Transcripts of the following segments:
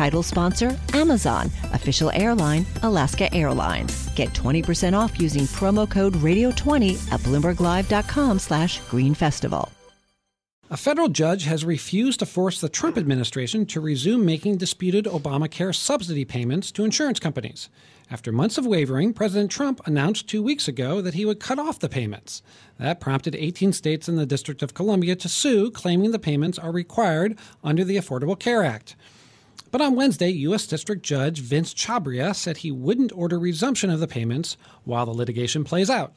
Title sponsor Amazon. Official airline Alaska Airlines. Get 20% off using promo code Radio20 at BloombergLive.com slash Green Festival. A federal judge has refused to force the Trump administration to resume making disputed Obamacare subsidy payments to insurance companies. After months of wavering, President Trump announced two weeks ago that he would cut off the payments. That prompted 18 states and the District of Columbia to sue, claiming the payments are required under the Affordable Care Act. But on Wednesday, U.S. District Judge Vince Chhabria said he wouldn't order resumption of the payments while the litigation plays out.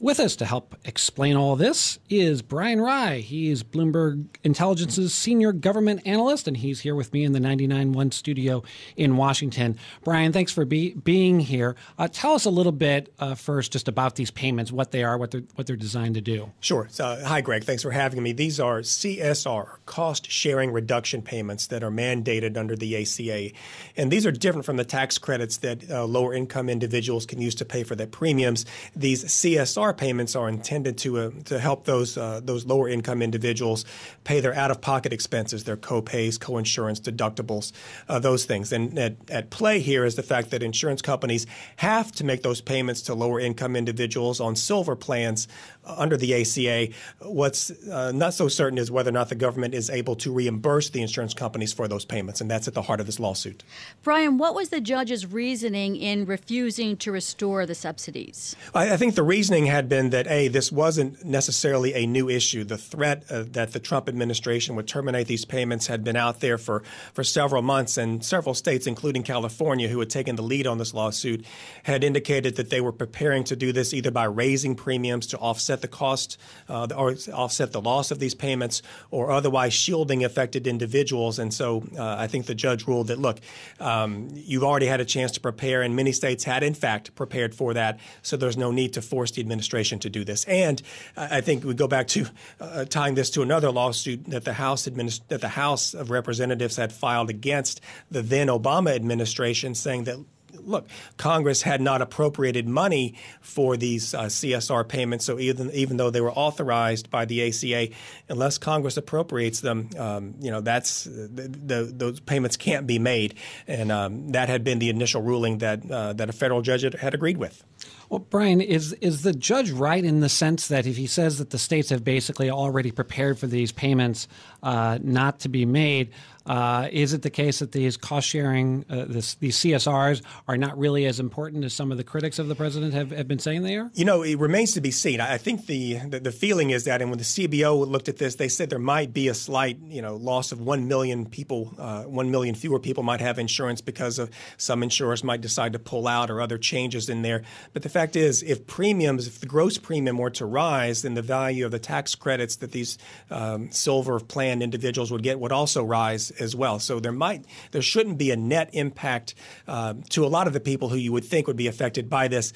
With us to help explain all this is Brian Rye. He is Bloomberg Intelligence's senior government analyst, and he's here with me in the 99.1 studio in Washington. Brian, thanks for be, being here. Uh, tell us a little bit uh, first just about these payments, what they are, what they're, what they're designed to do. Sure. So, hi, Greg. Thanks for having me. These are CSR, cost sharing reduction payments that are mandated under the ACA. And these are different from the tax credits that uh, lower income individuals can use to pay for their premiums. These CSR payments are intended to uh, to help those uh, those lower income individuals pay their out of pocket expenses, their co-pays, co-insurance, deductibles, uh, those things. And at, at play here is the fact that insurance companies have to make those payments to lower income individuals on silver plans uh, under the ACA. What's uh, not so certain is whether or not the government is able to reimburse the insurance companies for those payments, and that's at the heart of this lawsuit. Brian, what was the judge's reasoning in refusing to restore the subsidies? I, I think the reasoning had had been that a this wasn't necessarily a new issue. The threat uh, that the Trump administration would terminate these payments had been out there for for several months, and several states, including California, who had taken the lead on this lawsuit, had indicated that they were preparing to do this either by raising premiums to offset the cost uh, or offset the loss of these payments, or otherwise shielding affected individuals. And so, uh, I think the judge ruled that look, um, you've already had a chance to prepare, and many states had in fact prepared for that. So there's no need to force the administration administration to do this. And I think we go back to uh, tying this to another lawsuit that the House administ- that the House of Representatives had filed against the then Obama administration, saying that look, Congress had not appropriated money for these uh, CSR payments. So even even though they were authorized by the ACA, unless Congress appropriates them, um, you know that's the, the, those payments can't be made. And um, that had been the initial ruling that uh, that a federal judge had, had agreed with. Well, Brian, is is the judge right in the sense that if he says that the states have basically already prepared for these payments uh, not to be made, uh, is it the case that these cost sharing, uh, this, these CSRs, are not really as important as some of the critics of the president have, have been saying they are? You know, it remains to be seen. I think the, the, the feeling is that, and when the CBO looked at this, they said there might be a slight, you know, loss of one million people, uh, one million fewer people might have insurance because of some insurers might decide to pull out or other changes in there. But the fact is, if premiums, if the gross premium were to rise, then the value of the tax credits that these um, silver plan individuals would get would also rise as well. So there might, there shouldn't be a net impact uh, to a lot of the people who you would think would be affected by this.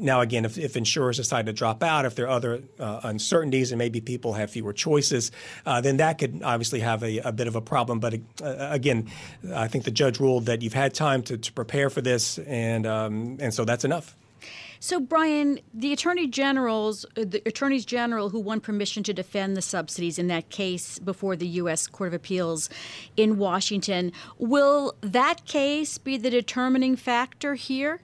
Now, again, if, if insurers decide to drop out, if there are other uh, uncertainties and maybe people have fewer choices, uh, then that could obviously have a, a bit of a problem. But uh, again, I think the judge ruled that you've had time to, to prepare for this, and um, and so that's enough. So, Brian, the attorney generals, uh, the attorneys general who won permission to defend the subsidies in that case before the U.S. Court of Appeals in Washington, will that case be the determining factor here?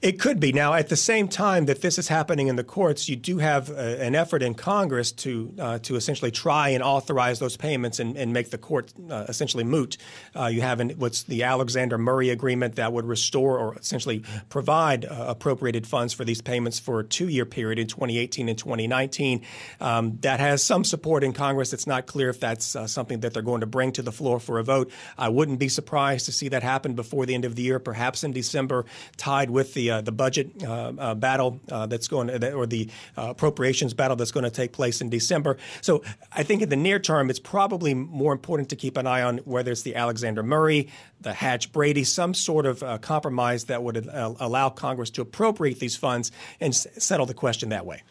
It could be. Now, at the same time that this is happening in the courts, you do have uh, an effort in Congress to uh, to essentially try and authorize those payments and, and make the court uh, essentially moot. Uh, you have an, what's the Alexander Murray agreement that would restore or essentially provide uh, appropriated funds for these payments for a two year period in 2018 and 2019. Um, that has some support in Congress. It's not clear if that's something that they're going to bring to the floor for a vote. I wouldn't be surprised to see that happen before the end of the year, perhaps in December, tied with the uh, the budget uh, uh, battle that's going to, or the appropriations battle that's going to take place in December. So I think in the near term, it's probably more important to keep an eye on whether it's the Alexander Murray, the Hatch Brady, some sort of uh, compromise that would uh, allow Congress to appropriate these funds and s- settle the question that way.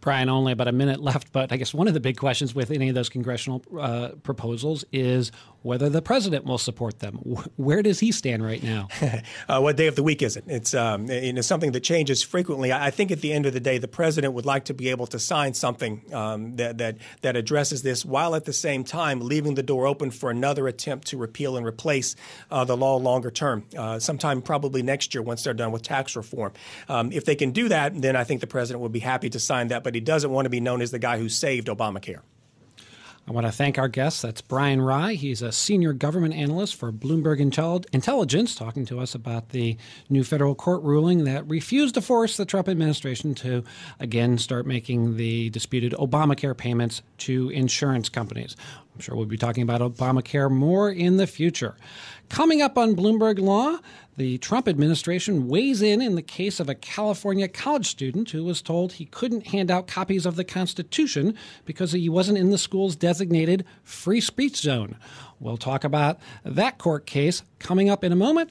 Brian, only about a minute left, but I guess one of the big questions with any of those congressional uh, proposals is whether the president will support them. Where does he stand right now? uh, what day of the week is it? It's um, you know, something that changes frequently. I think at the end of the day, the president would like to be able to sign something um, that, that, that addresses this while at the same time leaving the door open for another attempt to repeal and replace uh, the law longer term, uh, sometime probably next year once they're done with tax reform. Um, if they can do that, then I think the president would be happy to sign that, but he doesn't want to be known as the guy who saved Obamacare. I want to thank our guest. That's Brian Rye. He's a senior government analyst for Bloomberg Intelligence, talking to us about the new federal court ruling that refused to force the Trump administration to again start making the disputed Obamacare payments to insurance companies. I'm sure we'll be talking about Obamacare more in the future. Coming up on Bloomberg Law, the Trump administration weighs in in the case of a California college student who was told he couldn't hand out copies of the Constitution because he wasn't in the school's designated free speech zone. We'll talk about that court case coming up in a moment.